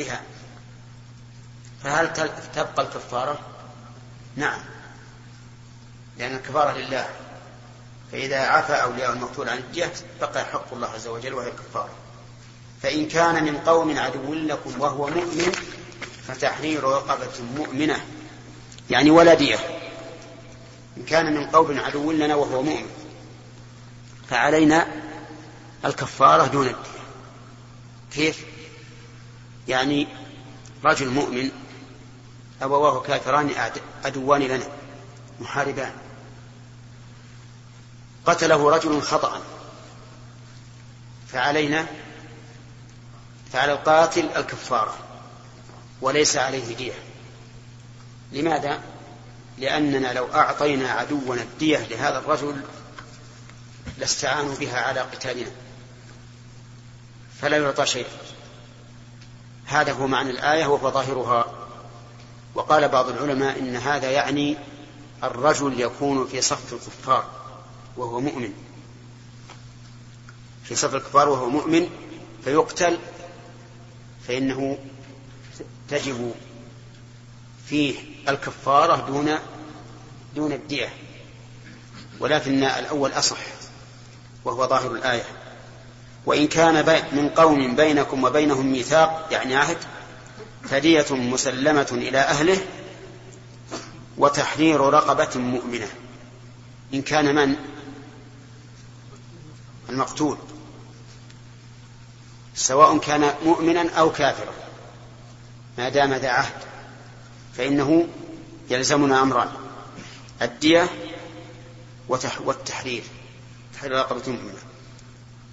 بها. فهل تبقى الكفارة؟ نعم. لأن الكفارة لله. فإذا عفى أولياء المقتول عن الجهة بقى حق الله عز وجل وهي الكفارة. فإن كان من قوم عدو لكم وهو مؤمن فتحرير رقبة مؤمنة يعني ولدية. إن كان من قوم عدو لنا وهو مؤمن فعلينا الكفارة دون الدية كيف؟ يعني رجل مؤمن أبواه كافران عدوان لنا محاربان. قتله رجل خطأ. فعلينا فعلى القاتل الكفارة وليس عليه دية. لماذا؟ لأننا لو أعطينا عدونا الدية لهذا الرجل لاستعانوا بها على قتالنا. فلا يعطى شيء هذا هو معنى الآية وهو ظاهرها. وقال بعض العلماء إن هذا يعني الرجل يكون في صف الكفار وهو مؤمن. في صف الكفار وهو مؤمن فيقتل فإنه تجب فيه الكفارة دون دون الدية. ولكن الأول أصح وهو ظاهر الآية. وإن كان من قوم بينكم وبينهم ميثاق يعني عهد فدية مسلمة إلى أهله وتحرير رقبة مؤمنة. إن كان من؟ المقتول. سواء كان مؤمنا أو كافرا. ما دام ذا عهد فإنه يلزمنا أمران الدية والتحرير. تحرير رقبة مؤمنة.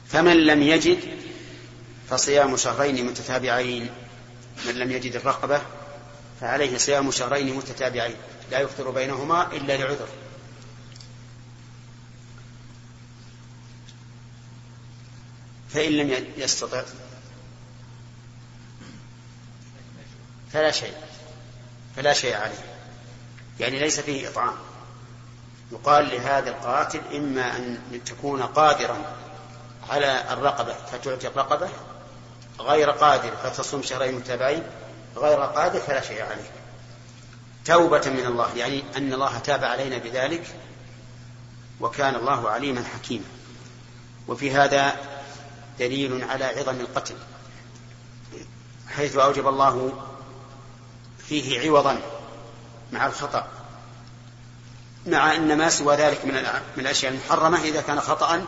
فمن لم يجد فصيام شهرين متتابعين. من لم يجد الرقبة فعليه صيام شهرين متتابعين. لا يفطر بينهما إلا لعذر. فإن لم يستطع فلا شيء فلا شيء عليه. يعني ليس فيه إطعام. يقال لهذا القاتل إما أن تكون قادرا على الرقبة فتعطي الرقبة غير قادر فتصوم شهرين متابعين غير قادر فلا شيء عليه. توبة من الله يعني أن الله تاب علينا بذلك وكان الله عليما حكيما. وفي هذا دليل على عظم القتل حيث أوجب الله فيه عوضا مع الخطأ مع أن ما سوى ذلك من الأشياء المحرمة إذا كان خطأ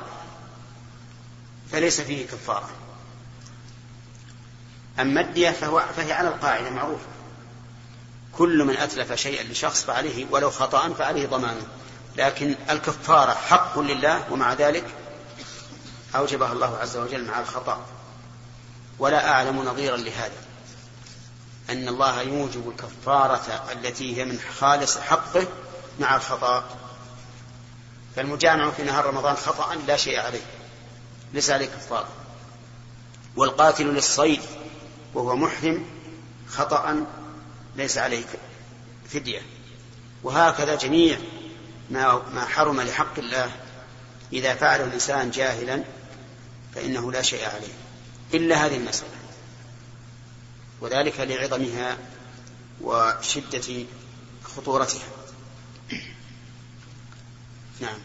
فليس فيه كفارة. أما الدية فهو فهي على القاعدة معروفة. كل من أتلف شيئا لشخص فعليه ولو خطأ فعليه ضمانه لكن الكفارة حق لله ومع ذلك أوجبها الله عز وجل مع الخطأ. ولا أعلم نظيرا لهذا. أن الله يوجب الكفارة التي هي من خالص حقه مع الخطأ. فالمجامع في نهار رمضان خطأ لا شيء عليه. ليس عليه كفارة والقاتل للصيد وهو محرم خطأ ليس عليه فدية. وهكذا جميع ما ما حرم لحق الله. إذا فعله الإنسان جاهلا فإنه لا شيء عليه. إلا هذه المسألة. وذلك لعظمها وشدة خطورتها. نعم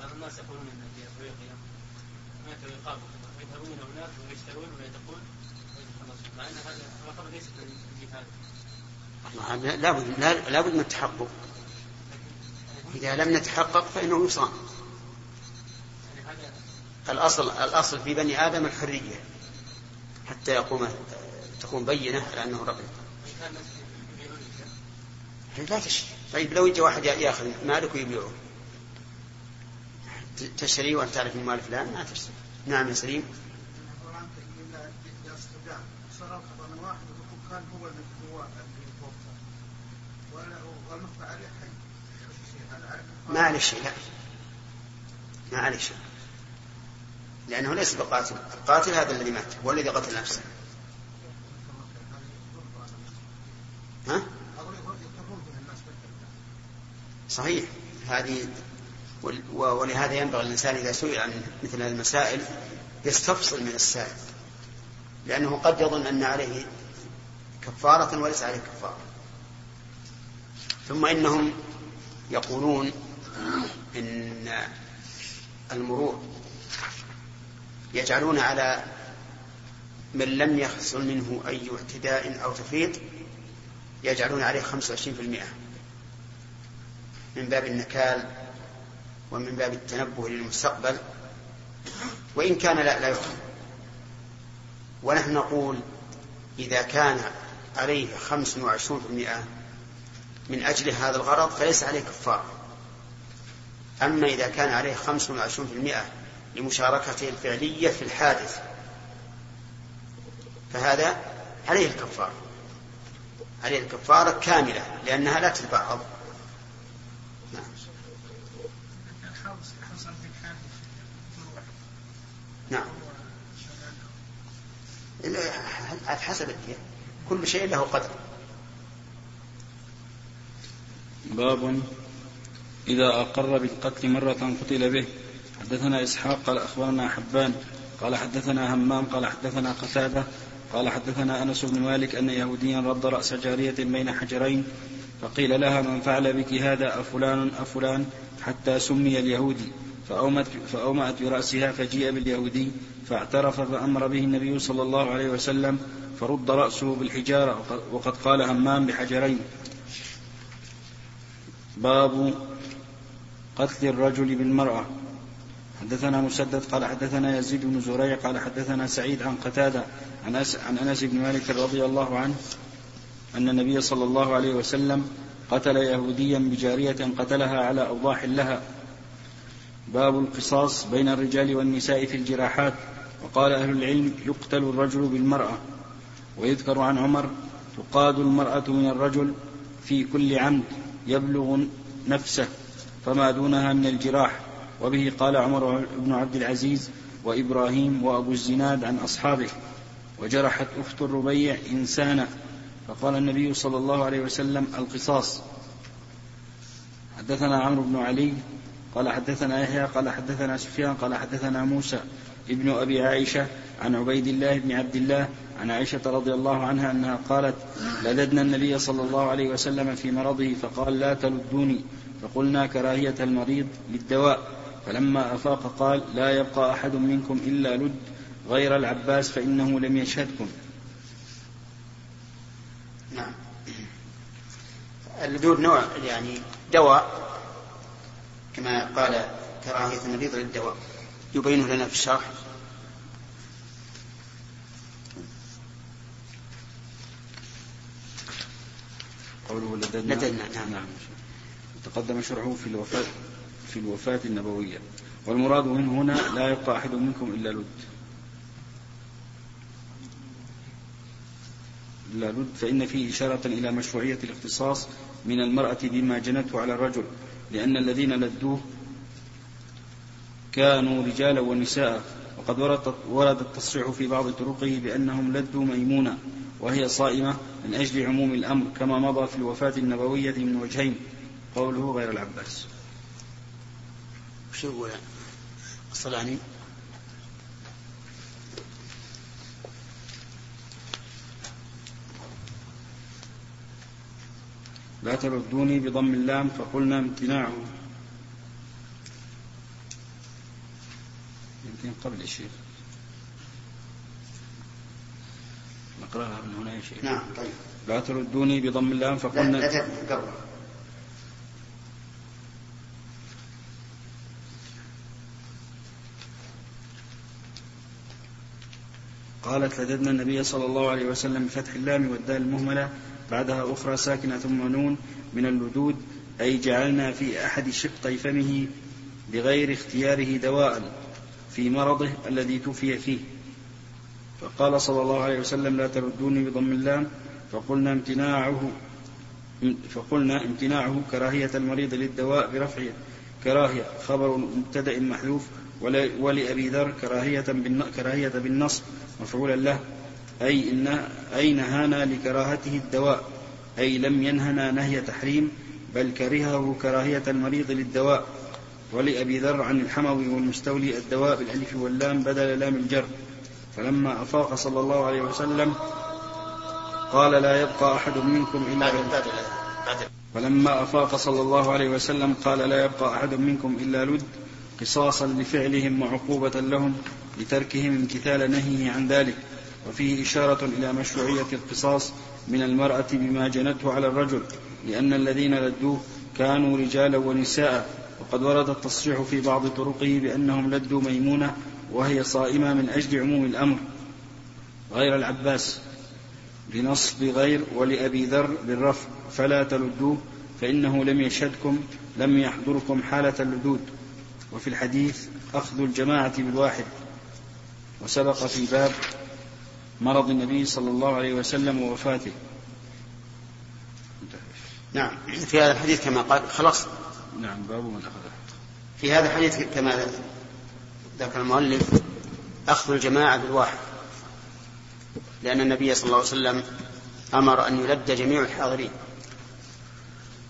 بعض الناس يقولون ان في افريقيا هناك رقاب ويذهبون هناك ويشترون ويتقون مع ان هذا الرقابه ليست من الجهاد لابد لابد من التحقق. إذا لم نتحقق فإنه يصام الأصل الأصل في بني آدم الحرية حتى يقوم تكون بينة على أنه رقيق. لا طيب لو يجي واحد ياخذ مالك ويبيعه. تشتري وأنت تعرف من مال فلان؟ ما تشتري نعم يا سليم. ما عليه شيء لا. ما عليه شيء. لأنه ليس بقاتل القاتل هذا الذي مات هو الذي قتل نفسه. ها؟ صحيح. هذه ولهذا ينبغي الإنسان إذا سئل عن مثل هذه المسائل يستفصل من السائل. لأنه قد يظن أن عليه كفارة وليس عليه كفارة. ثم إنهم يقولون إن المرور يجعلون على من لم يحصل منه أي اعتداء أو تفريط يجعلون عليه 25% من باب النكال ومن باب التنبه للمستقبل وإن كان لا, لا يفهم ونحن نقول إذا كان عليه خمس وعشرون في المئة من أجل هذا الغرض فليس عليه كفارة أما إذا كان عليه خمس وعشرون في المئة لمشاركته الفعلية في الحادث فهذا عليه الكفارة عليه الكفارة كاملة لأنها لا تتبعض نعم. نعم. حسب الدين. كل شيء له قدر. باب إذا أقر بالقتل مرة قتل به. حدثنا إسحاق قال أخبرنا حبان قال حدثنا همام قال حدثنا قتادة قال حدثنا أنس بن مالك أن يهوديا رد رأس جارية بين حجرين فقيل لها من فعل بك هذا أفلان أفلان حتى سمي اليهودي. فأومت, فأومأت برأسها فجيء باليهودي فاعترف فأمر به النبي صلى الله عليه وسلم فرد رأسه بالحجارة وقد قال همام بحجرين. باب قتل الرجل بالمرأة. حدثنا مسدد قال حدثنا يزيد بن زريع قال حدثنا سعيد عن قتادة عن أنس, عن أنس بن مالك رضي الله عنه أن النبي صلى الله عليه وسلم قتل يهوديا بجارية قتلها على أوضاح لها. باب القصاص بين الرجال والنساء في الجراحات. وقال أهل العلم يقتل الرجل بالمرأة. ويذكر عن عمر تقاد المرأة من الرجل في كل عمد. يبلغ نفسه فما دونها من الجراح. وبه قال عمر بن عبد العزيز وإبراهيم وأبو الزناد عن أصحابه وجرحت أخت الربيع إنسانا. فقال النبي صلى الله عليه وسلم القصاص. حدثنا عمرو بن علي قال حدثنا يحيى قال حدثنا سفيان قال حدثنا موسى ابن أبي عائشة عن عبيد الله بن عبد الله عن عائشة رضي الله عنها أنها قالت لددنا النبي صلى الله عليه وسلم في مرضه فقال لا تلدوني فقلنا كراهية المريض للدواء. فلما أفاق قال لا يبقى أحد منكم إلا لد غير العباس فإنه لم يشهدكم. نعم. اللدود نوع يعني دواء كما قال كراهية المريض للدواء يبين لنا في الشرح. قوله لددنا لددنا نعم, نعم. تقدم شرحه في الوفاة في الوفاة النبوية. والمراد من هنا لا يبقى أحد منكم إلا لد. إلا لد فإن فيه إشارة إلى مشروعية الاختصاص من المرأة بما جنته على الرجل لأن الذين لدوه كانوا رجالا ونساء وقد ورد التصريح في بعض طرقه بأنهم لدوا ميمونة. وهي صائمة من أجل عموم الأمر كما مضى في الوفاة النبوية من وجهين قوله غير العباس. شو يقول الصلاني لا تردوني بضم اللام فقلنا امتناعه يمكن قبل الشيخ نقراها من هنا يا شيخ نعم طيب. لا تردوني بضم اللام فقلنا لا, لا قبل. قالت لددنا النبي صلى الله عليه وسلم بفتح اللام والدال المهملة بعدها أخرى ساكنة ثم نون من اللدود أي جعلنا في أحد شقي فمه بغير اختياره دواء في مرضه الذي توفي فيه. فقال صلى الله عليه وسلم لا تردوني بضم اللام فقلنا امتناعه فقلنا امتناعه كراهية المريض للدواء برفع كراهية خبر مبتدأ محذوف ولأبي ذر كراهية كراهية بالنصب مفعولا له أي إن أي نهانا لكراهته الدواء؟ أي لم ينهنا نهي تحريم بل كرهه كراهية المريض للدواء. ولأبي ذر عن الحموي والمستولي الدواء بالألف واللام بدل لام الجر. فلما أفاق صلى الله عليه وسلم قال لا يبقى أحد منكم إلا فلما أفاق صلى الله عليه وسلم قال لا يبقى أحد منكم إلا لد قصاصا لفعلهم وعقوبة لهم لتركهم امتثال نهيه عن ذلك. وفيه إشارة إلى مشروعية القصاص من المرأة بما جنته على الرجل لأن الذين لدوه كانوا رجالا ونساء. وقد ورد التصريح في بعض طرقه بأنهم لدوا ميمونة وهي صائمة من أجل عموم الأمر غير العباس بنصب غير ولأبي ذر بالرفع فلا تلدوه فإنه لم يشهدكم لم يحضركم حالة اللدود. وفي الحديث أخذ الجماعة بالواحد. وسبق في باب مرض النبي صلى الله عليه وسلم ووفاته. نعم. في هذا الحديث كما قال خلاص. نعم باب من أخذه. في هذا الحديث كما ذكر المؤلف أخذ الجماعة بالواحد لأن النبي صلى الله عليه وسلم أمر أن يلد جميع الحاضرين.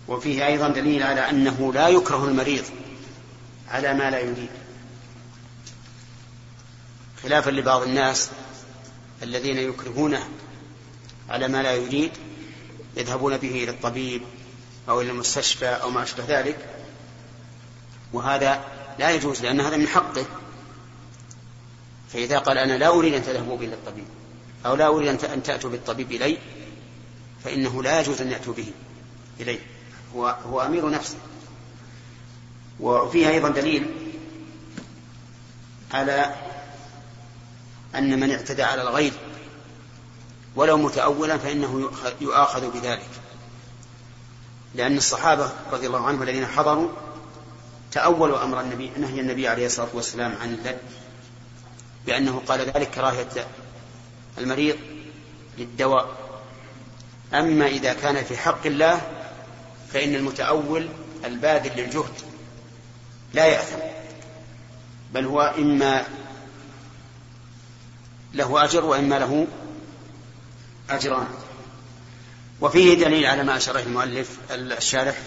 وفيه أيضا دليل على أنه لا يكره المريض على ما لا يريد. خلافا لبعض الناس الذين يكرهونه على ما لا يريد يذهبون به إلى الطبيب أو إلى المستشفى أو ما أشبه ذلك. وهذا لا يجوز لأن هذا من حقه. فإذا قال أنا لا أريد أن تذهبوا إلى الطبيب أو لا أريد أن تأتوا بالطبيب إلي فإنه لا يجوز أن يأتوا به إلي. هو, هو أمير نفسه. وفيها أيضا دليل على أن من اعتدى على الغير ولو متأولا فإنه يؤاخذ بذلك. لأن الصحابة رضي الله عنهم الذين حضروا تأولوا أمر النبي نهي النبي عليه الصلاة والسلام عن اللد. بأنه قال ذلك كراهية المريض للدواء. أما إذا كان في حق الله فإن المتأول الباذل للجهد لا يأثم بل هو إما له أجر وإما له أجران. وفيه دليل على ما أشار المؤلف الشارح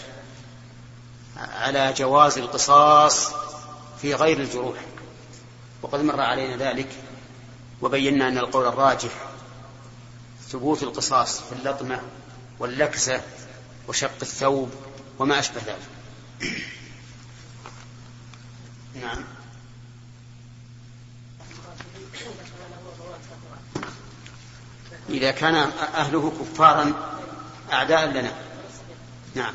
على جواز القصاص في غير الجروح. وقد مر علينا ذلك وبينا أن القول الراجح ثبوت القصاص في اللطمة واللكسة وشق الثوب وما أشبه ذلك. نعم. إذا كان أهله كفارا أعداء لنا. نعم.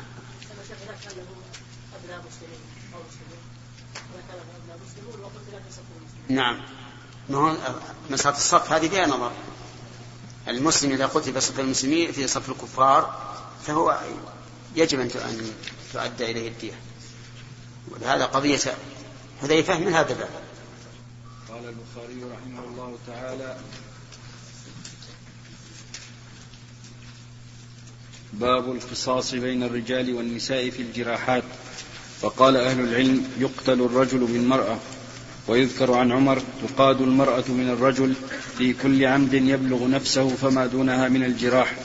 نعم. ما هو مسألة الصف؟ هذه فيها نظر. المسلم إذا قتل بصف المسلمين في صف الكفار فهو يجب أن تؤدى إليه الدية. ولهذا قضية حذيفة من هذا الباب. قال البخاري رحمه الله تعالى باب القصاص بين الرجال والنساء في الجراحات. فقال أهل العلم يقتل الرجل بالمرأة ويذكر عن عمر تقاد المرأة من الرجل في كل عمد يبلغ نفسه فما دونها من الجراح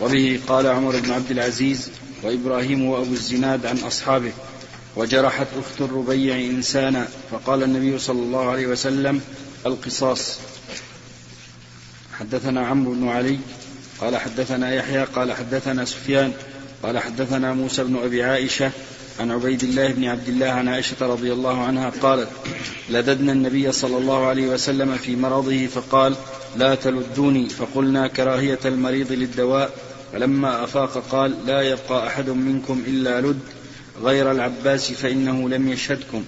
وبه قال عمر بن عبد العزيز وإبراهيم وأبو الزناد عن أصحابه وجرحت أخت الربيع إنسانا فقال النبي صلى الله عليه وسلم القصاص. حدثنا عمرو بن علي قال حدثنا يحيى قال حدثنا سفيان قال حدثنا موسى بن أبي عائشة عن عبيد الله بن عبد الله عن عائشة رضي الله عنها قالت لددنا النبي صلى الله عليه وسلم في مرضه فقال لا تلدوني. فقلنا كراهية المريض للدواء. فلما أفاق قال لا يبقى أحد منكم إلا لد. غير العباس فإنه لم يشهدكم.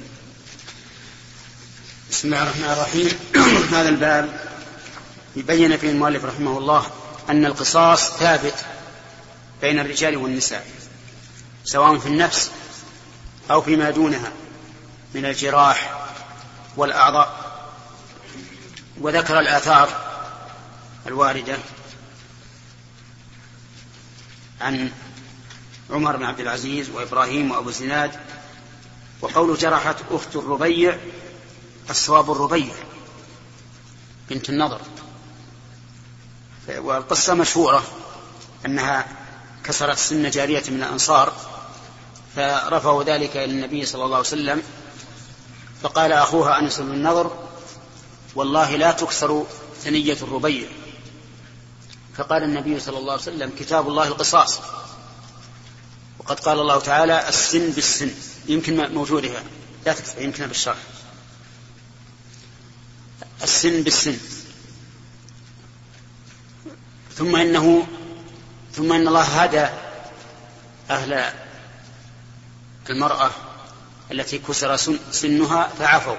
بسم الله الرحمن الرحيم. هذا الباب يبين فيه المؤلف رحمه الله أن القصاص ثابت بين الرجال والنساء سواء في النفس أو فيما دونها من الجراح والأعضاء وذكر الآثار الواردة عن عمر بن عبد العزيز وإبراهيم وأبو الزناد وقول جرحت أخت الربيع الصواب الربيع بنت النضر. والقصة مشهورة أنها كسرت سن جارية من الأنصار فرفعوا ذلك إلى النبي صلى الله عليه وسلم فقال أخوها أنس بن النضر والله لا تكسر ثنية الربيع. فقال النبي صلى الله عليه وسلم كتاب الله القصاص. وقد قال الله تعالى السن بالسن. يمكن موجودها لا تكتب يمكن بالشرح. السن بالسن. ثم انه ثم إن الله هدى أهل المرأة التي كسر سنها فعفوا.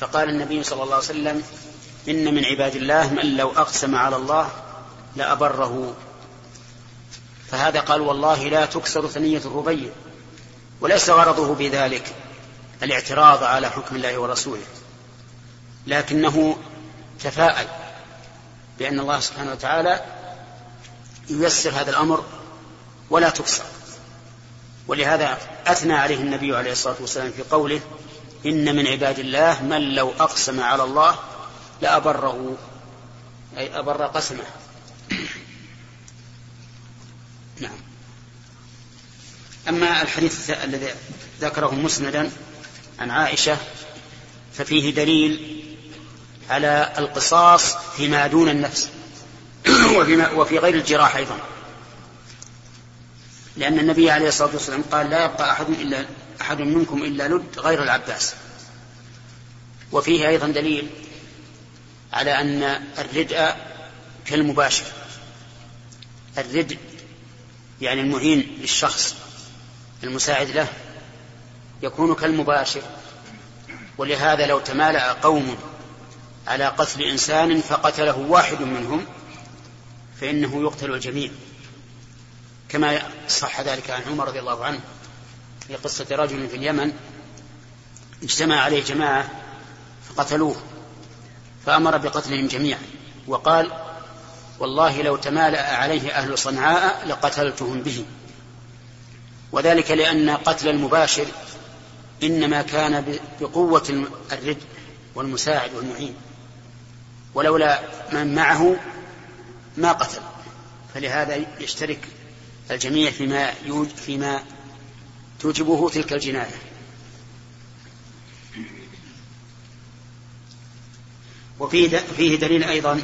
فقال النبي صلى الله عليه وسلم إن من عباد الله من لو أقسم على الله لأبره. فهذا قال والله لا تكسر ثنية الربيع وليس غرضه بذلك الاعتراض على حكم الله ورسوله. لكنه تفاءل بأن الله سبحانه وتعالى ييسر هذا الأمر ولا تكسر. ولهذا أثنى عليه النبي عليه الصلاة والسلام في قوله إن من عباد الله من لو أقسم على الله لأبره أي أبر قسمه. نعم. أما الحديث الذي ذكره مسندا عن عائشة ففيه دليل على القصاص فيما دون النفس وفي غير الجراح أيضا. لأن النبي عليه الصلاة والسلام قال لا يبقى أحد إلا أحد منكم إلا لد غير العباس. وفيه أيضا دليل على أن الردء كالمباشر. الردء يعني المعين للشخص المساعد له يكون كالمباشر ولهذا لو تمالأ قوم على قتل إنسان فقتله واحد منهم فإنه يقتل الجميع. كما صح ذلك عن عمر رضي الله عنه في قصة رجل في اليمن اجتمع عليه جماعة فقتلوه فأمر بقتلهم جميعا وقال والله لو تمالأ عليه أهل صنعاء لقتلتهم به وذلك لأن قتل المباشر إنما كان بقوة الرد والمساعد والمعين. ولولا من معه ما قتل فلهذا يشترك الجميع فيما فيما توجبه تلك الجناية. وفيه فيه دليل أيضا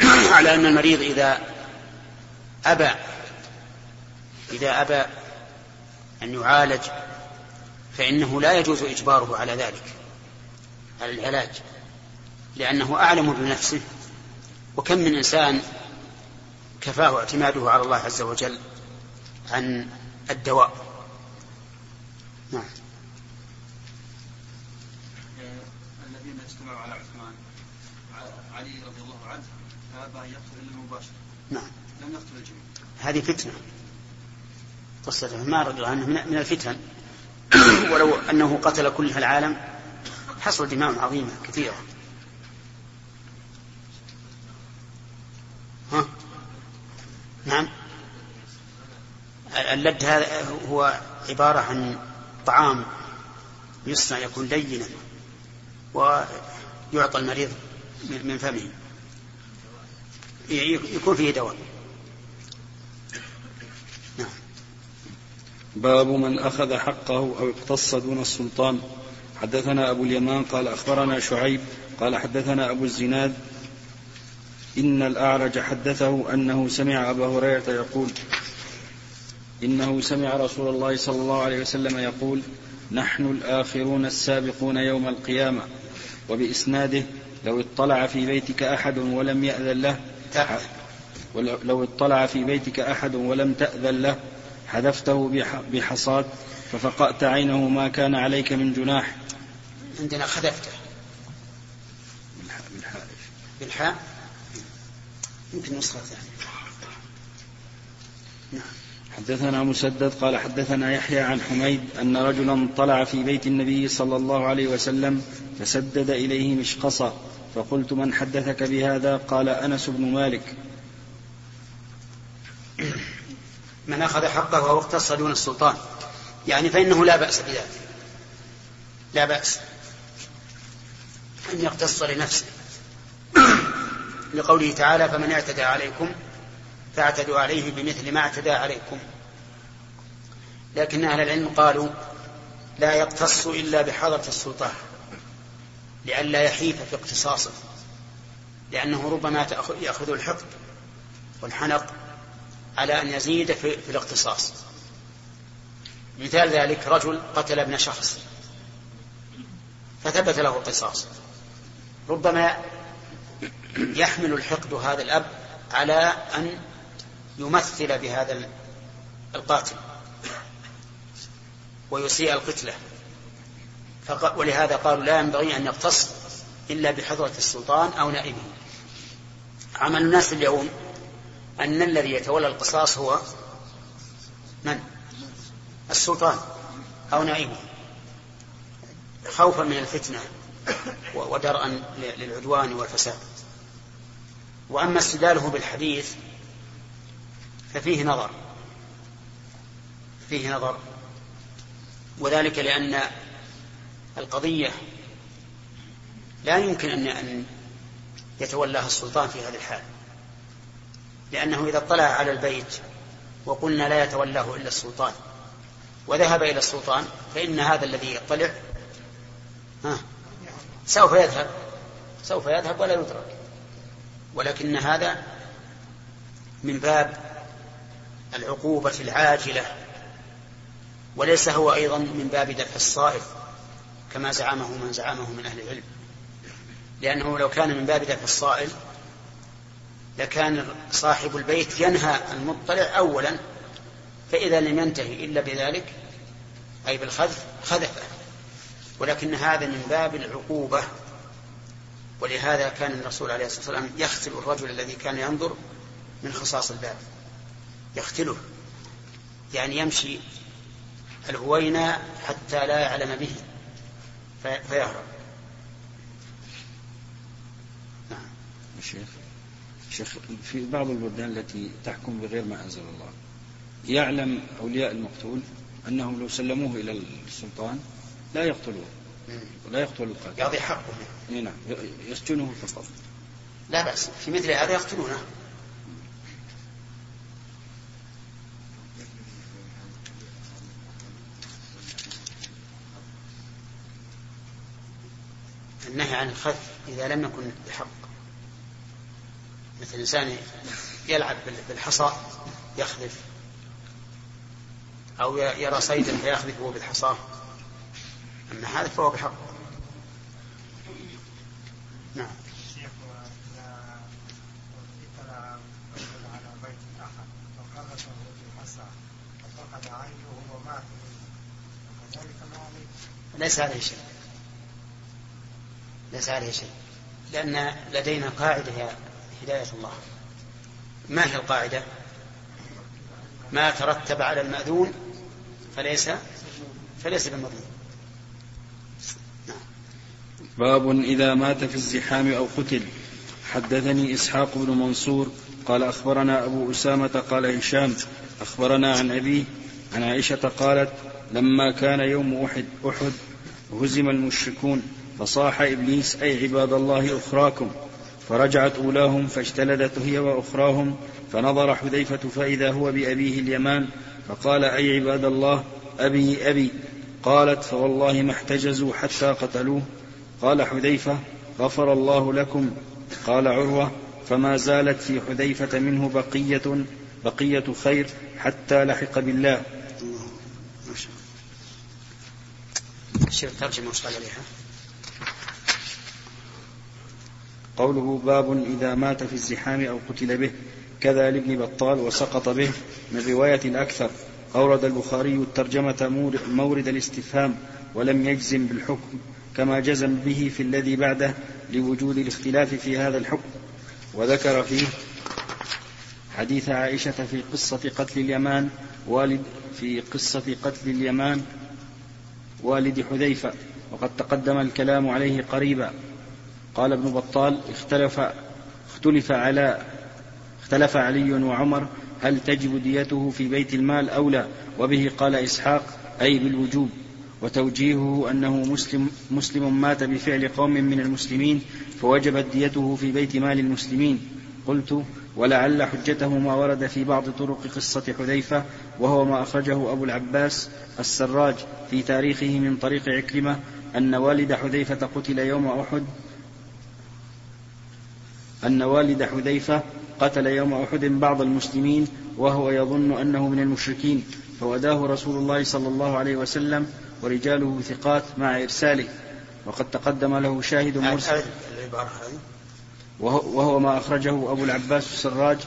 على أن المريض إذا أبى إذا أبى أن يعالج فإنه لا يجوز إجباره على ذلك على العلاج لأنه أعلم بنفسه. وكم من إنسان كفاه اعتماده على الله عز وجل عن الدواء. نعم. الذين اجتمعوا على عثمان علي رضي الله عنه فأبى أن يقتل إلا المباشر نعم. لم يقتل الجميع. هذه فتنة. قصة عثمان رضي الله عنه من الفتن. ولو أنه قتل كل العالم حصل دماء عظيمة كثيرة. ها؟ نعم. اللد هذا هو عبارة عن طعام يصنع يكون لينا ويعطى المريض من فمه. يكون فيه دواء. نعم. باب من أخذ حقه أو اقتص دون السلطان. حدثنا أبو اليمان قال أخبرنا شعيب قال حدثنا أبو الزناد. إن الأعرج حدثه أنه سمع أبا هريرة يقول إنه سمع رسول الله صلى الله عليه وسلم يقول نحن الآخرون السابقون يوم القيامة وبإسناده لو اطلع في بيتك أحد ولم يأذن له لو اطلع في بيتك أحد ولم تأذن له حذفته بحصاك ففقأت عينه ما كان عليك من جناح. عندنا خذفته. بالحاء؟ بالحاء يمكن نسخة ثانية. نعم. حدثنا مسدد قال حدثنا يحيى عن حميد أن رجلا طلع في بيت النبي صلى الله عليه وسلم فسدد إليه مشقصا فقلت من حدثك بهذا؟ قال أنس بن مالك. من أخذ حقه أو اقتص دون السلطان. يعني فإنه لا بأس بذلك. لا بأس أن يقتص لنفسه. لقوله تعالى فمن اعتدى عليكم فاعتدوا عليه بمثل ما اعتدى عليكم. لكن أهل العلم قالوا لا يقتص إلا بحضرة السلطان لئلا يحيف في اقتصاصه لأنه ربما يأخذ الحقد والحنق على أن يزيد في, في الاقتصاص. مثال ذلك رجل قتل ابن شخص فثبت له القصاص ربما يحمل الحقد هذا الأب على أن يمثل بهذا القاتل ويسيء القتلة. ولهذا قالوا لا ينبغي أن يقتص إلا بحضرة السلطان أو نائبه. عمل الناس اليوم أن الذي يتولى القصاص هو من؟ السلطان أو نائبه. خوفا من الفتنة ودرءا للعدوان والفساد. وأما استدلاله بالحديث ففيه نظر. فيه نظر. وذلك لأن القضية لا يمكن أن أن يتولاها السلطان في هذه الحال. لأنه إذا اطلع على البيت وقلنا لا يتولاه إلا السلطان وذهب إلى السلطان فإن هذا الذي يطلع ها سوف يذهب. سوف يذهب ولا يترك ولكن هذا من باب العقوبة العاجلة وليس هو أيضا من باب دفع الصائف كما زعمه من زعمه من أهل العلم. لأنه لو كان من باب دفع الصائل لكان صاحب البيت ينهى المطلع أولا فإذا لم ينتهي إلا بذلك أي بالخذف خذفه. ولكن هذا من باب العقوبة. ولهذا كان الرسول عليه الصلاة والسلام يختل الرجل الذي كان ينظر من خصاص الباب. يختله يعني يمشي الهوينة حتى لا يعلم به فيهرب. نعم. الشيخ شيخ في بعض البلدان التي تحكم بغير ما أنزل الله يعلم أولياء المقتول أنهم لو سلموه إلى السلطان لا يقتلوه ولا يقتل القاتل. يقضي حقه نعم يسجنه فقط لا بأس. في مثل هذا يقتلونه. النهي عن الخذف إذا لم يكن بحق. مثل إنسان يلعب بالحصى يخذف أو يرى صيدا فيخذفه بالحصى. أما هذا فهو بحق. نعم. ليس عليه شيء. ليس عليه شيء. لأن لدينا قاعدة يا هداية الله. ما هي القاعدة؟ ما ترتب على المأذون فليس فليس بالمظلوم باب إذا مات في الزحام أو قتل. حدثني إسحاق بن منصور قال أخبرنا أبو أسامة قال هشام أخبرنا عن أبيه عن عائشة قالت لما كان يوم أحد أحد هزم المشركون فصاح إبليس أي عباد الله أخراكم. فرجعت أولاهم فاجتلدت هي وأخراهم فنظر حذيفة فإذا هو بأبيه اليمان فقال أي عباد الله أبي أبي. قالت فوالله ما احتجزوا حتى قتلوه. قال حذيفة غفر الله لكم. قال عروة فما زالت في حذيفة منه بقية بقية خير حتى لحق بالله. شوف ترجمة وش عليها قوله باب إذا مات في الزحام أو قتل به كذا لابن بطال وسقط به من رواية الأكثر أورد البخاري الترجمة مورد الاستفهام ولم يجزم بالحكم كما جزم به في الذي بعده لوجود الاختلاف في هذا الحكم. وذكر فيه حديث عائشة في قصة قتل اليمان والد في قصة قتل اليمان والد حذيفة وقد تقدم الكلام عليه قريبا. قال ابن بطال اختلف اختلف على اختلف علي وعمر هل تجب ديته في بيت المال أو لا وبه قال إسحاق أي بالوجوب وتوجيهه أنه مسلم, مسلم مات بفعل قوم من المسلمين فوجبت ديته في بيت مال المسلمين. قلت ولعل حجته ما ورد في بعض طرق قصة حذيفة وهو ما أخرجه أبو العباس السراج في تاريخه من طريق عكرمة أن والد حذيفة قتل يوم أحد أن والد حذيفة قتل يوم أحد بعض المسلمين وهو يظن أنه من المشركين فوداه رسول الله صلى الله عليه وسلم ورجاله ثقات مع إرساله. وقد تقدم له شاهد مرسل. وهو ما أخرجه أبو العباس السراج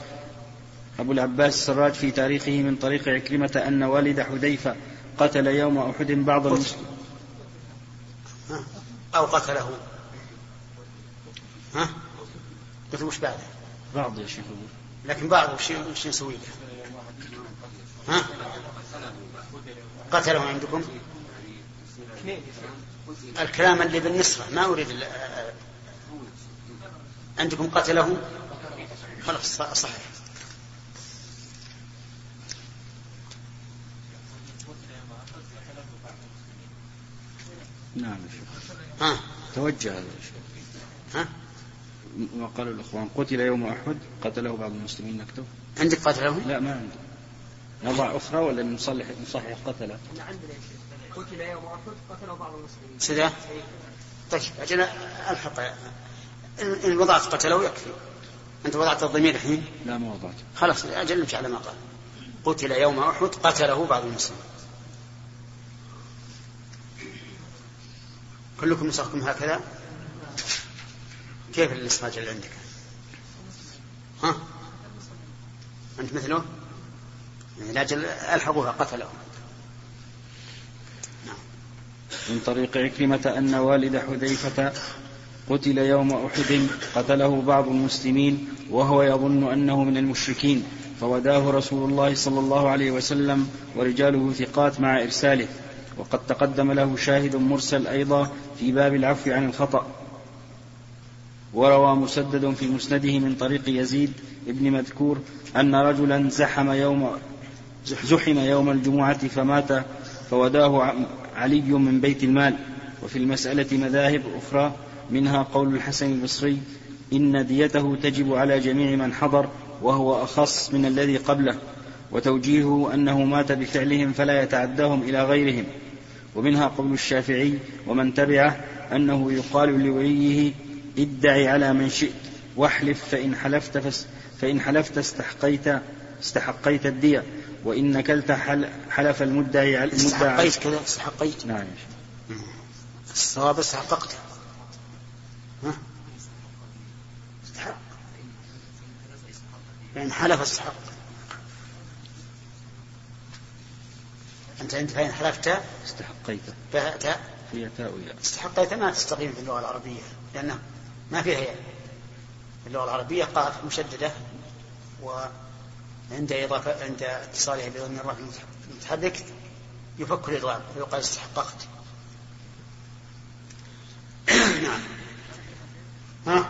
أبو العباس السراج في تاريخه من طريق عكرمة أن والد حذيفة قتل يوم أحد بعض المسلمين. أو قتله. ها. قلت وش بعده بعض يا شيخ لكن بعض وش وش نسوي له ها؟ قتله عندكم؟ الكلام اللي بالنسبة ما أريد عندكم قتله خلاص صحيح. نعم ها؟ توجه هذا ها؟ ما قال الإخوان قتل يوم أحد قتله بعض المسلمين نكتب. عندك قتله؟ لا ما عندي. نضع أخرى ولا نصلح نصحح قتلة؟ عندنا قتل يوم أحد قتله بعض المسلمين. سيدا طيب أجل ألحق. إن وضعت قتله يكفي. أنت وضعت الضمير الحين؟ لا ما وضعت. خلاص أجل نمشي على ما قال. قتل يوم أحد قتله بعض المسلمين. كلكم نسختم هكذا؟ كيف الإسراج اللي عندك؟ ها؟ أنت مثله؟ من أجل ألحقوها قتله. نعم. من طريق عكرمة أن والد حذيفة قتل يوم أحد قتله بعض المسلمين وهو يظن أنه من المشركين. فوداه رسول الله صلى الله عليه وسلم ورجاله ثقات مع إرساله. وقد تقدم له شاهد مرسل أيضا في باب العفو عن الخطأ. وروى مسدد في مسنده من طريق يزيد بن مذكور أن رجلا زحم يوم زحم يوم الجمعة فمات فوداه علي من بيت المال. وفي المسألة مذاهب أخرى منها قول الحسن البصري إن ديته تجب على جميع من حضر وهو أخص من الذي قبله. وتوجيهه أنه مات بفعلهم فلا يتعداهم إلى غيرهم. ومنها قول الشافعي ومن تبعه أنه يقال لوليه ادعي على من شئت واحلف فإن حلفت فس فإن حلفت استحقيت استحقيت الدية. وإن نكلت حلف المدعي استحقيت كذا استحقيت. نعم الصواب استحققت. ها؟ استحق. فإن حلف استحق. أنت أنت فإن حلفت؟ استحقيت. تاء هي تاء استحقيت ما تستقيم في اللغة العربية لأنه ما فيها في اللغة العربية قاف مشددة وعند إضافة عند اتصالها بضم الرفع المتحرك يفك الإضغام ويقال استحققت. نعم. ها؟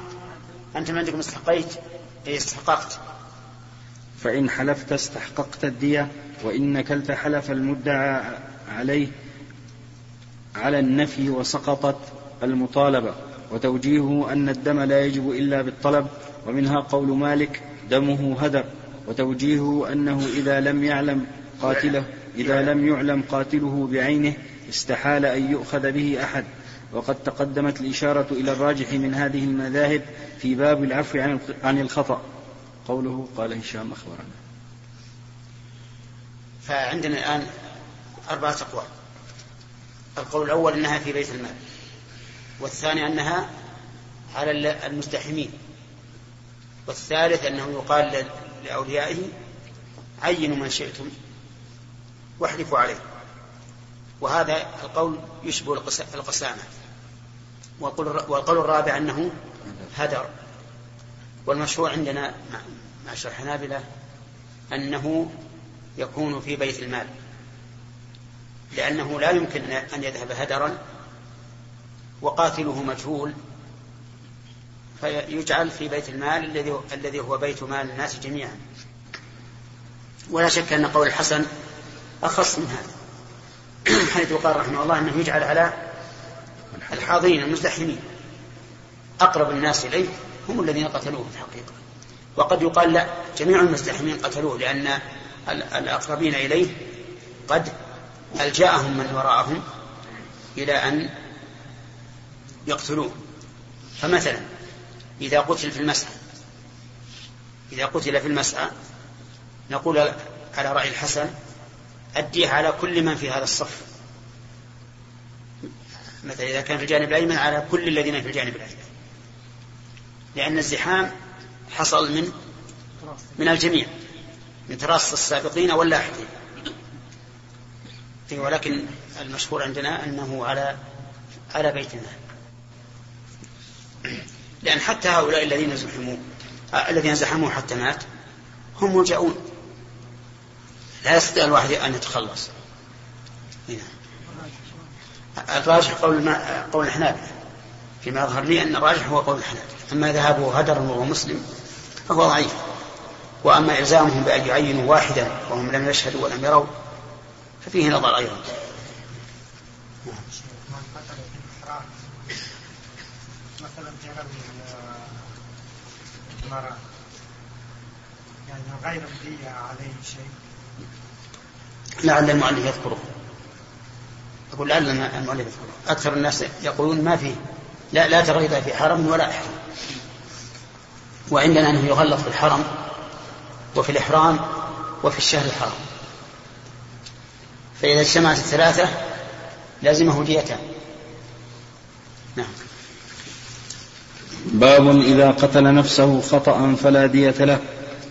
أنت ما عندكم استحقيت أي استحققت. فإن حلفت استحققت الدية وإن نكلت حلف المدعى عليه على النفي وسقطت المطالبة. وتوجيهه أن الدم لا يجب إلا بالطلب ومنها قول مالك دمه هدر. وتوجيهه أنه إذا لم يعلم قاتله إذا لم يعلم قاتله بعينه استحال أن يؤخذ به أحد. وقد تقدمت الإشارة إلى الراجح من هذه المذاهب في باب العفو عن الخطأ. قوله قال هشام أخبرنا. فعندنا الآن أربعة أقوال. القول الأول أنها في بيت المال. والثاني أنها على المزدحمين والثالث أنه يقال لأوليائه عينوا من شئتم واحلفوا عليه. وهذا القول يشبه القسامة. والقول الرابع أنه هدر. والمشهور عندنا مع الحنابلة أنه يكون في بيت المال. لأنه لا يمكن أن يذهب هدرا وقاتله مجهول فيجعل في بيت المال الذي الذي هو بيت مال الناس جميعا. ولا شك أن قول الحسن أخص من هذا حيث قال رحمه الله أنه يجعل على الحاضرين المزدحمين. أقرب الناس إليه هم الذين قتلوه في الحقيقة. وقد يقال لا جميع المزدحمين قتلوه لأن الأقربين إليه قد ألجأهم من وراءهم إلى أن يقتلوه. فمثلا إذا قتل في المسعى إذا قتل في المسعى نقول على رأي الحسن أديه على كل من في هذا الصف. مثلا إذا كان في الجانب الأيمن على كل الذين في الجانب الأيمن. لأن الزحام حصل من من الجميع من تراص السابقين واللاحقين. ولكن المشهور عندنا أنه على على بيت لأن حتى هؤلاء الذين زحموا الذين زحموا حتى مات هم ملجؤون لا يستطيع الواحد أن يتخلص. هنا. الراجح قول قول الحنابلة. فيما يظهر لي أن الراجح هو قول الحنابلة. أما ذهابه هدرا وهو مسلم فهو ضعيف. وأما إلزامهم بأن يعينوا واحدا وهم لم يشهدوا ولم يروا ففيه نظر أيضا. جرى المرأة يعني غير مدية عليه شيء. لعل المؤلف يذكره. أقول لعل المؤلف يذكره. أكثر الناس يقولون ما فيه لا لا تغيظ في حرم ولا إحرام. وعندنا أنه يغلط في الحرم وفي الإحرام وفي الشهر الحرام. فإذا اجتمعت الثلاثة لازمه ديتان. نعم. باب إذا قتل نفسه خطأ فلا دية له.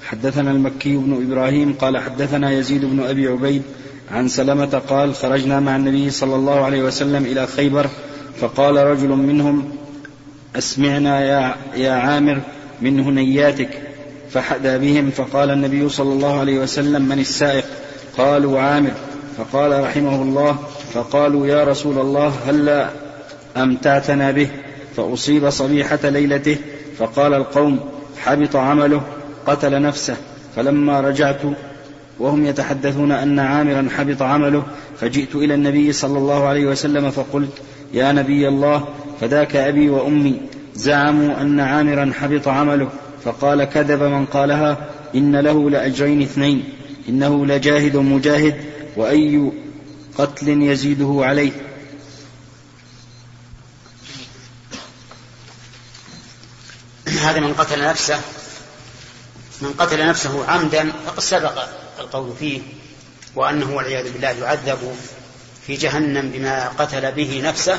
حدثنا المكي بن إبراهيم قال حدثنا يزيد بن أبي عبيد عن سلمة قال خرجنا مع النبي صلى الله عليه وسلم إلى خيبر فقال رجل منهم أسمعنا يا, يا عامر من هنياتك. فحدى بهم فقال النبي صلى الله عليه وسلم من السائق؟ قالوا عامر. فقال رحمه الله فقالوا يا رسول الله هلا أمتعتنا به؟ فأصيب صبيحة ليلته فقال القوم حبط عمله قتل نفسه فلما رجعت وهم يتحدثون أن عامرا حبط عمله فجئت إلى النبي صلى الله عليه وسلم فقلت يا نبي الله فذاك أبي وأمي زعموا أن عامرا حبط عمله فقال كذب من قالها إن له لأجرين اثنين إنه لجاهد مجاهد وأي قتل يزيده عليه. هذا من قتل نفسه من قتل نفسه عمدا فقد سبق القول فيه وأنه والعياذ بالله يعذب في جهنم بما قتل به نفسه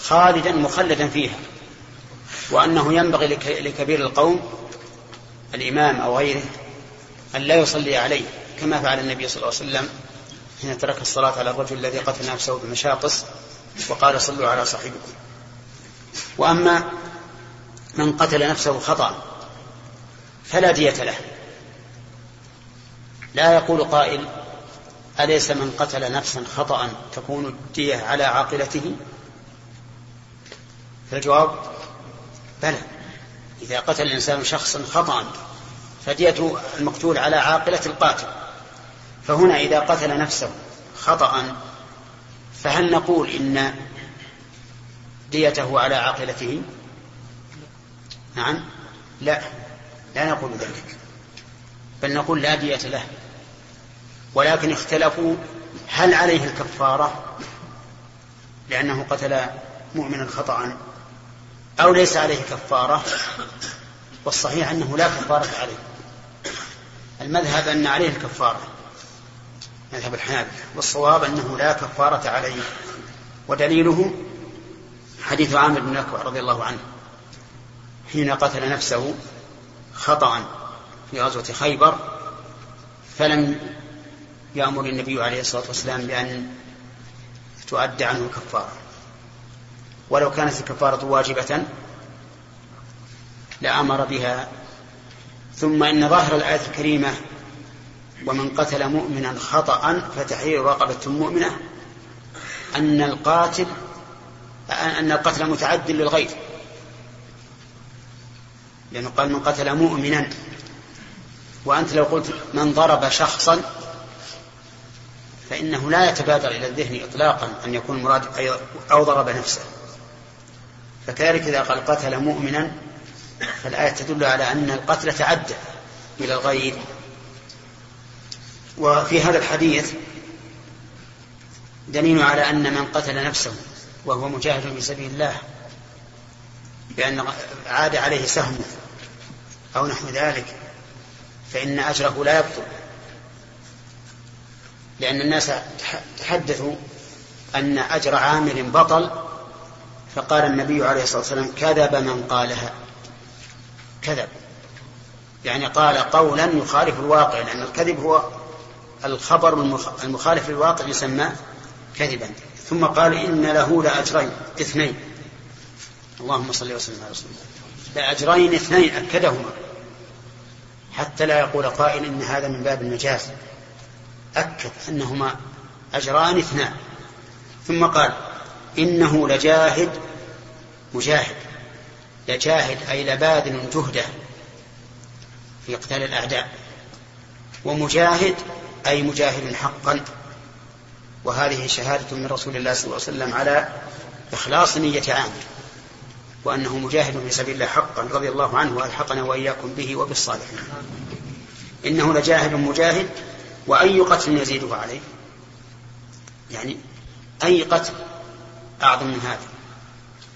خالدا مخلدا فيها. وأنه ينبغي لكبير القوم الإمام أو غيره أن لا يصلي عليه كما فعل النبي صلى الله عليه وسلم حين ترك الصلاة على الرجل الذي قتل نفسه بمشاقص وقال صلوا على صاحبكم. وأما من قتل نفسه خطأ فلا دية له. لا يقول قائل أليس من قتل نفسا خطأ تكون الدية على عاقلته؟ فالجواب بلى. إذا قتل الإنسان شخصا خطأ فدية المقتول على عاقلة القاتل. فهنا إذا قتل نفسه خطأ فهل نقول إن ديته على عاقلته؟ نعم؟ لا. لا نقول ذلك. بل نقول لا دية له. ولكن اختلفوا هل عليه الكفارة؟ لأنه قتل مؤمنا خطأ أو ليس عليه كفارة؟ والصحيح أنه لا كفارة عليه. المذهب أن عليه الكفارة. مذهب الحنابلة. والصواب أنه لا كفارة عليه. ودليله حديث عامر بن أكوع رضي الله عنه. حين قتل نفسه خطأ في غزوة خيبر فلم يأمر النبي عليه الصلاة والسلام بأن تؤدى عنه الكفارة. ولو كانت الكفارة واجبة لأمر بها. ثم إن ظاهر الآية الكريمة ومن قتل مؤمنا خطأ فتحرير رقبة مؤمنة أن القاتل أن القتل متعد للغير. لأنه قال من قتل مؤمنا. وأنت لو قلت من ضرب شخصا فإنه لا يتبادر إلى الذهن إطلاقا أن يكون المراد أو ضرب نفسه. فكذلك إذا قال قتل مؤمنا فالآية تدل على أن القتل تعدى إلى الغير. وفي هذا الحديث دليل على أن من قتل نفسه وهو مجاهد في سبيل الله بأن عاد عليه سهمه أو نحو ذلك فإن أجره لا يبطل. لأن الناس تحدثوا أن أجر عامل بطل فقال النبي عليه الصلاة والسلام كذب من قالها. كذب. يعني قال قولا يخالف الواقع لأن الكذب هو الخبر المخالف للواقع يسمى كذبا. ثم قال إن له لأجرين اثنين. اللهم صل وسلم على رسول الله. لأجرين اثنين أكدهما. حتى لا يقول قائل إن هذا من باب المجاز أكد أنهما أجران اثنان. ثم قال إنه لجاهد مجاهد. لجاهد أي لباذل جهده في قتال الأعداء. ومجاهد أي مجاهد حقا. وهذه شهادة من رسول الله صلى الله عليه وسلم على إخلاص نية عامر وأنه مجاهد في سبيل الله حقا رضي الله عنه وألحقنا وإياكم به وبالصالحين. إنه لجاهد مجاهد وأي قتل يزيده عليه. يعني أي قتل أعظم من هذا.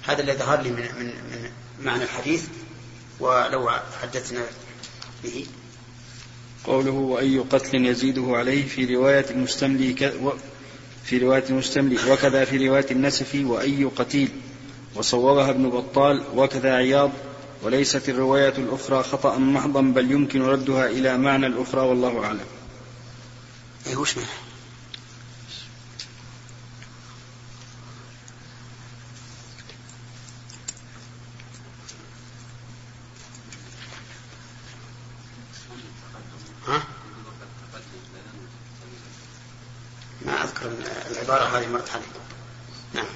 هذا الذي ظهر لي من, من, من معنى الحديث ولو حدثنا به. قوله وأي قتل يزيده عليه في رواية المستملي. في رواية المستملي وكذا في رواية النسفي وأي قتيل وصوبها ابن بطال وكذا عياض وليست الرواية الأخرى خطأ محضا بل يمكن ردها إلى معنى الأخرى والله أعلم. إيه وش معنى ها؟ ما أذكر العبارة هذه مرت علي نعم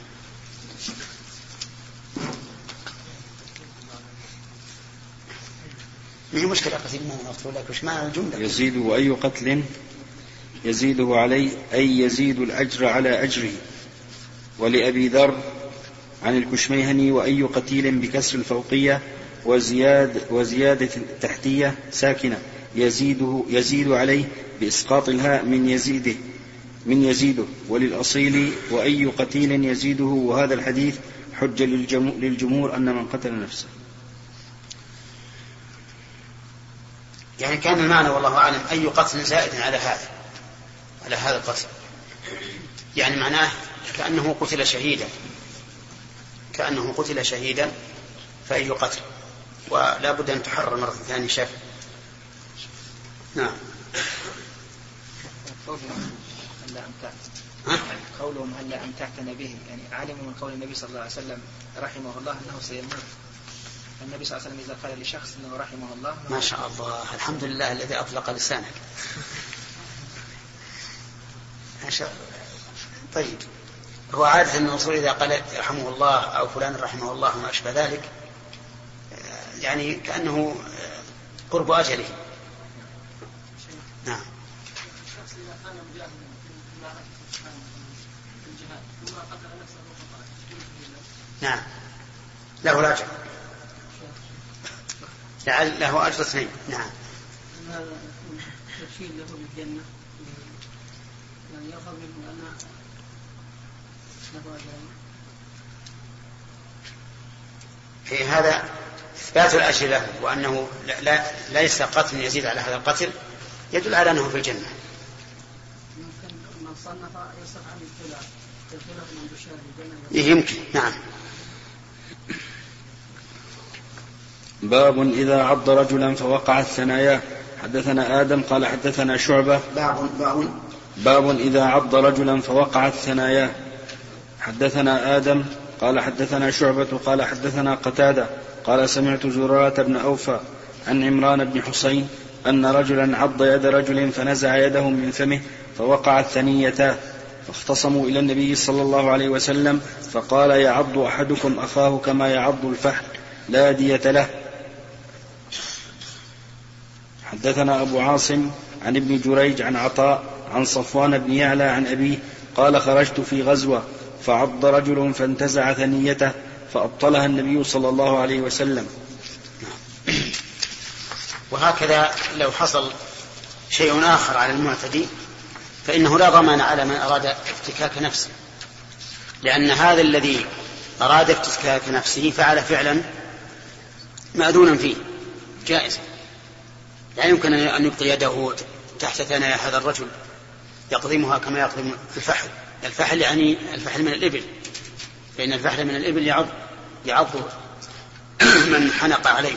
ما هي مشكلة قتيل ما معنى الجملة يزيد وأي قتل؟ يزيده عليه أي يزيد الأجر على أجره ولأبي ذر عن الكشميهني وأي قتيل بكسر الفوقية وزياد وزيادة التحتية ساكنة. يزيده يزيد عليه بإسقاط الهاء من يزيده من يزيده. وللأصيل وأي قتيل يزيده. وهذا الحديث حجة للجمهور أن من قتل نفسه. يعني كان المعنى والله أعلم أي قتل زائد على هذا على هذا القتل. يعني معناه كأنه قتل شهيدا كأنه قتل شهيدا فأي قتل ولا بد أن تحرر مرة ثانية شف نعم. قولهم هلا أمتعتنا به يعني علموا من قول النبي صلى الله عليه وسلم رحمه الله أنه سيموت. النبي صلى الله عليه وسلم إذا قال لشخص أنه رحمه الله ما شاء الله. الحمد لله الذي أطلق لسانك. ما شاء طيب. هو عادة الرسول إذا قال رحمه الله أو فلان رحمه الله وما أشبه ذلك يعني كأنه قرب أجله. نعم. نعم. له الأجر. لعل له أجر اثنين نعم. هذا تبشير له بالجنة يعني يظهر منه أن له أجرين في هذا إثبات الأجر له وأنه لا, ليس قتل يزيد على هذا القتل يدل على أنه في الجنة. يمكن من صنف يصف عن إيه، يمكن. نعم. باب إذا عض رجلا فوقعت ثناياه حدثنا آدم قال حدثنا شعبة. باب باب. باب إذا عض رجلا فوقعت ثناياه حدثنا آدم قال حدثنا شعبة قال حدثنا قتادة قال سمعت زرارة بن أوفى عن عمران بن حسين أن رجلا عض يد رجل فنزع يده من فمه فوقعت ثنيتاه فاختصموا إلى النبي صلى الله عليه وسلم فقال يعض أحدكم أخاه كما يعض الفحل. لا دية له. حدثنا أبو عاصم عن ابن جريج عن عطاء عن صفوان بن يعلى عن أبيه قال خرجت في غزوة فعض رجل فانتزع ثنيته فأبطلها النبي صلى الله عليه وسلم. وهكذا لو حصل شيء آخر على المعتدي فإنه لا ضمان على من أراد افتكاك نفسه. لأن هذا الذي أراد افتكاك نفسه فعل فعلا مأذونا فيه جائز لا يمكن أن يبقي يده تحت ثنايا هذا الرجل يقضمها كما يقضم الفحل. الفحل يعني الفحل من الإبل فإن الفحل من الإبل يعض يعض من حنق عليه.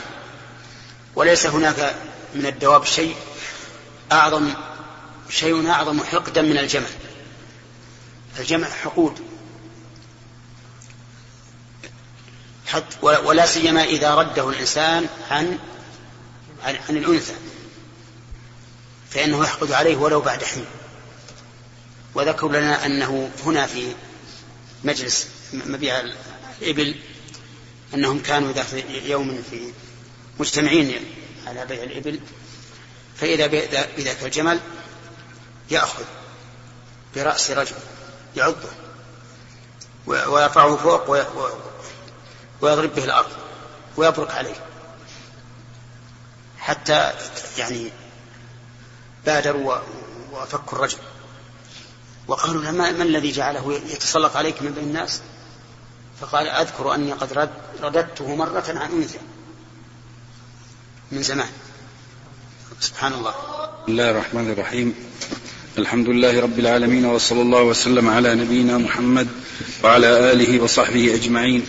وليس هناك من الدواب شيء أعظم شيء أعظم حقدا من الجمل الجمع حقود. حتى ولا سيما إذا رده الإنسان عن عن, عن الأنثى. فإنه يحقد عليه ولو بعد حين. وذكروا لنا أنه هنا في مجلس مبيع الإبل أنهم كانوا ذات يوم في مجتمعين على بيع الإبل فإذا بذاك الجمل يأخذ برأس رجل يعضه ويرفعه فوق ويضرب به الأرض ويبرك عليه. حتى يعني بادروا وفكوا الرجل. وقالوا له ما الذي جعله يتسلط عليك من بين الناس؟ فقال أذكر أني قد رد رددته مرة عن أنثى من زمان. سبحان الله. بسم الله الرحمن الرحيم. الحمد لله رب العالمين وصلى الله وسلم على نبينا محمد وعلى آله وصحبه أجمعين.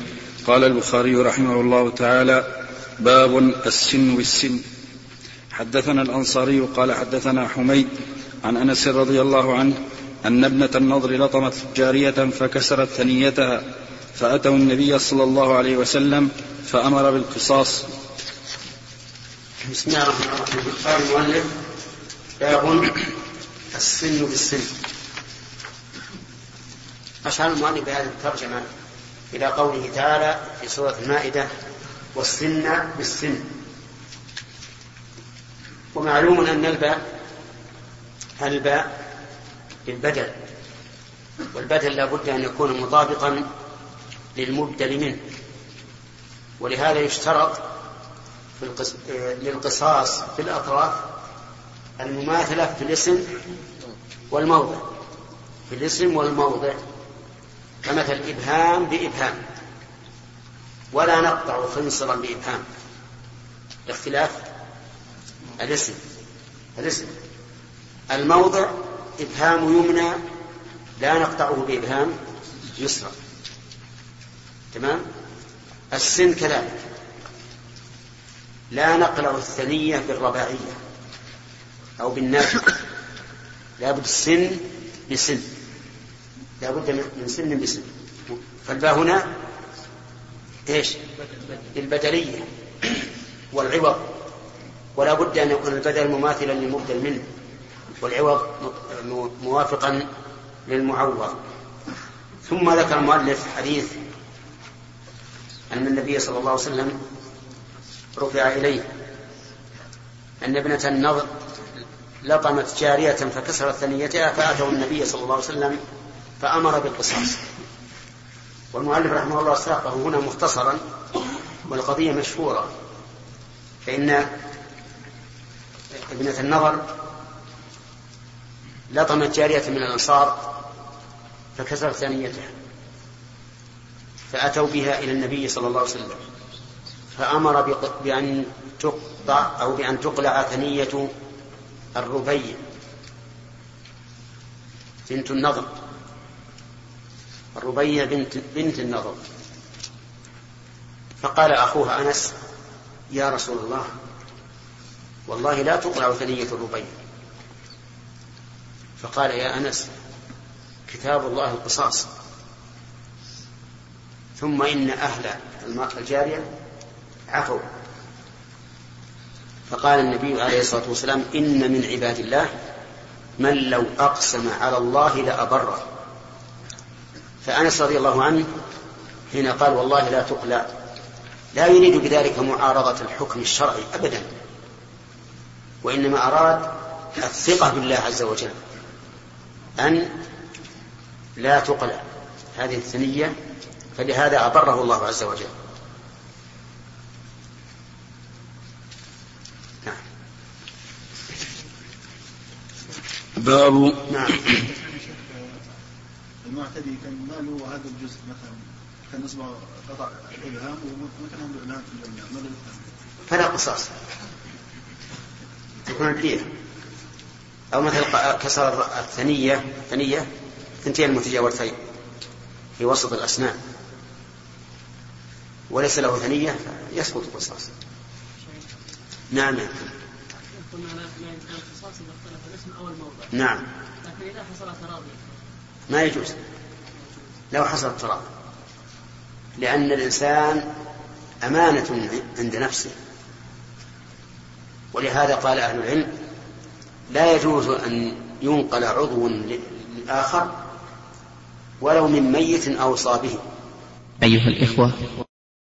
قال البخاري رحمه الله تعالى باب السن والسن. حدثنا الأنصاري قال حدثنا حميد عن أنس رضي الله عنه أن ابنة النضر لطمت جارية فكسرت ثنيتها فأتوا النبي صلى الله عليه وسلم فأمر بالقصاص. بسم الله الرحمن الرحيم. قال المؤلف باب السن بالسن. أشار المؤلف بهذه الترجمة إلى قوله تعالى في سورة المائدة والسن بالسن. ومعلوم أن الباء الباء للبدل والبدل لا بد أن يكون مطابقا للمبدل منه. ولهذا يشترط في القص... للقصاص في الأطراف المماثلة في الاسم والموضع. في الاسم والموضع. كمثل إبهام بإبهام. ولا نقطع خنصرا بإبهام. لاختلاف الاسم الاسم. الموضع إبهام يمنى لا نقطعه بإبهام يسرى. تمام؟ السن كذلك. لا نقلع الثنية بالرباعية أو بالنافذة لابد السن بسن. لابد من سن بسن. فالباء هنا إيش؟ للبدلية والعوض. ولا بد أن يكون البدل مماثلا للمبدل منه والعوض موافقا للمعوض. ثم ذكر المؤلف حديث أن النبي صلى الله عليه وسلم رفع إليه أن ابنة النضر لطمت جارية فكسرت ثنيتها فأتوا النبي صلى الله عليه وسلم فأمر بالقصاص. والمؤلف رحمه الله ساقه هنا مختصرا والقضية مشهورة. فإن ابنة النظر لطمت جارية من الأنصار فكسرت ثنيتها فأتوا بها إلى النبي صلى الله عليه وسلم فأمر بأن تقطع أو بأن تقلع ثنية الربيع بنت النضر الربيع بنت بنت النضر فقال أخوها أنس يا رسول الله والله لا تقلع ثنية الربيع. فقال يا أنس كتاب الله القصاص. ثم إن أهل الجارية عفوا. فقال النبي عليه الصلاة والسلام إن من عباد الله من لو أقسم على الله لأبره. فأنس رضي الله عنه حين قال والله لا تقلع لا يريد بذلك معارضة الحكم الشرعي أبدا. وإنما أراد الثقة بالله عز وجل أن لا تقلع هذه الثنية فلهذا أبره الله عز وجل. نعم. باب نعم. المعتدي كان ما له هذا الجزء مثلا كان اصبع قطع ابهام وما كان عنده ابهام في الجميع فلا قصاص. تكون الدية أو مثل كسر الثنية ثنية ثنتين المتجاورتين في وسط الأسنان. وليس له ثنية يسقط القصاص. نعم. قلنا لا القصاص إذا اختلف الاسم الموضع. نعم. لكن إذا حصل تراضي. ما يجوز. لو حصل التراضي لأن الإنسان أمانة عند نفسه. ولهذا قال أهل العلم لا يجوز أن ينقل عضو للآخر ولو من ميت أوصى به أيها الإخوة